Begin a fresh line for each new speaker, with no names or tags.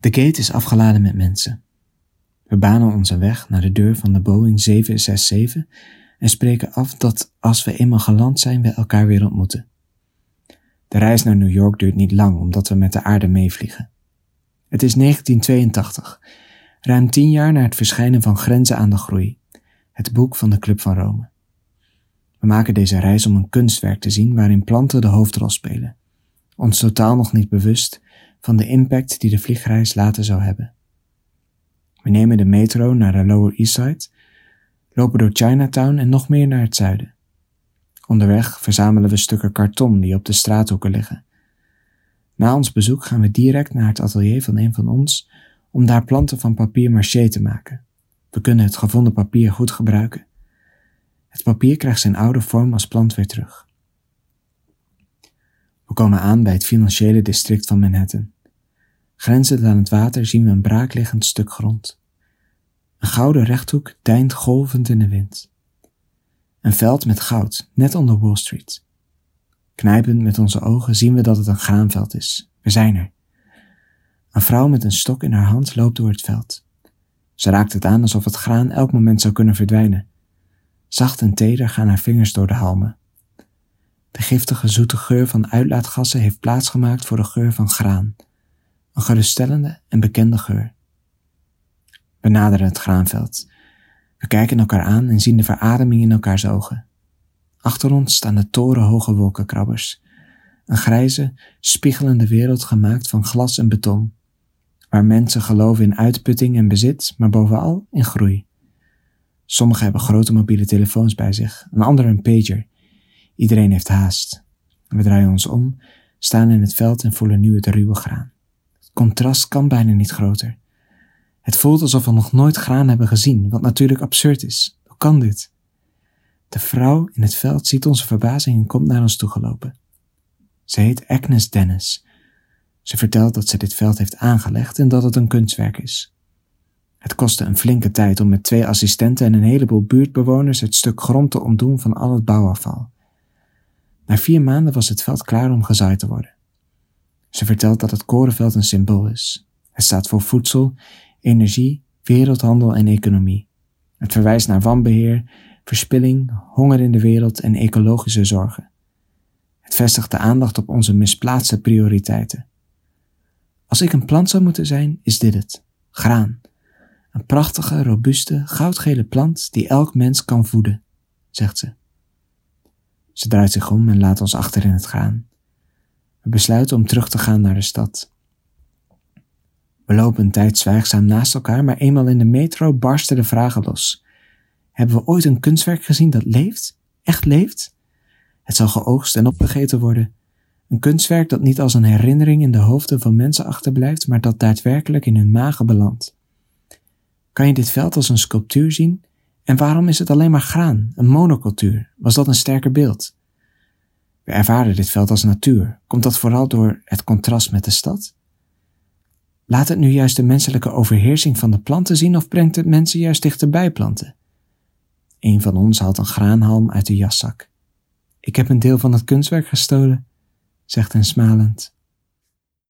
De gate is afgeladen met mensen. We banen onze weg naar de deur van de Boeing 767 en spreken af dat als we eenmaal geland zijn, we elkaar weer ontmoeten. De reis naar New York duurt niet lang omdat we met de aarde meevliegen. Het is 1982, ruim tien jaar na het verschijnen van Grenzen aan de Groei, het boek van de Club van Rome. We maken deze reis om een kunstwerk te zien waarin planten de hoofdrol spelen, ons totaal nog niet bewust van de impact die de vliegreis later zou hebben. We nemen de metro naar de Lower East Side, lopen door Chinatown en nog meer naar het zuiden. Onderweg verzamelen we stukken karton die op de straathoeken liggen. Na ons bezoek gaan we direct naar het atelier van een van ons om daar planten van papier maché te maken. We kunnen het gevonden papier goed gebruiken. Het papier krijgt zijn oude vorm als plant weer terug. We komen aan bij het financiële district van Manhattan. Grenzend aan het water zien we een braakliggend stuk grond. Een gouden rechthoek deint golvend in de wind. Een veld met goud, net onder Wall Street. Knijpend met onze ogen zien we dat het een graanveld is. We zijn er. Een vrouw met een stok in haar hand loopt door het veld. Ze raakt het aan alsof het graan elk moment zou kunnen verdwijnen. Zacht en teder gaan haar vingers door de halmen. De giftige zoete geur van uitlaatgassen heeft plaatsgemaakt voor de geur van graan. Een geruststellende en bekende geur. We naderen het graanveld. We kijken elkaar aan en zien de verademing in elkaars ogen. Achter ons staan de torenhoge wolkenkrabbers. Een grijze, spiegelende wereld gemaakt van glas en beton, waar mensen geloven in uitputting en bezit, maar bovenal in groei. Sommigen hebben grote mobiele telefoons bij zich, een ander een pager. Iedereen heeft haast. We draaien ons om, staan in het veld en voelen nu het ruwe graan. Het contrast kan bijna niet groter. Het voelt alsof we nog nooit graan hebben gezien, wat natuurlijk absurd is. Hoe kan dit? De vrouw in het veld ziet onze verbazing en komt naar ons toegelopen. Ze heet Agnes Dennis. Ze vertelt dat ze dit veld heeft aangelegd en dat het een kunstwerk is. Het kostte een flinke tijd om met twee assistenten en een heleboel buurtbewoners het stuk grond te ontdoen van al het bouwafval. Na vier maanden was het veld klaar om gezaaid te worden. Ze vertelt dat het korenveld een symbool is. Het staat voor voedsel, energie, wereldhandel en economie. Het verwijst naar wanbeheer, verspilling, honger in de wereld en ecologische zorgen. Het vestigt de aandacht op onze misplaatste prioriteiten. Als ik een plant zou moeten zijn, is dit het: graan. Een prachtige, robuuste, goudgele plant die elk mens kan voeden, zegt ze. Ze draait zich om en laat ons achter in het graan. We besluiten om terug te gaan naar de stad. We lopen een tijd zwijgzaam naast elkaar, maar eenmaal in de metro barsten de vragen los. Hebben we ooit een kunstwerk gezien dat leeft? Echt leeft? Het zal geoogst en opgegeten worden. Een kunstwerk dat niet als een herinnering in de hoofden van mensen achterblijft, maar dat daadwerkelijk in hun magen belandt. Kan je dit veld als een sculptuur zien? En waarom is het alleen maar graan, een monocultuur? Was dat een sterker beeld? We ervaren dit veld als natuur. Komt dat vooral door het contrast met de stad? Laat het nu juist de menselijke overheersing van de planten zien of brengt het mensen juist dichterbij planten? Een van ons haalt een graanhalm uit de jaszak. Ik heb een deel van het kunstwerk gestolen, zegt hij smalend.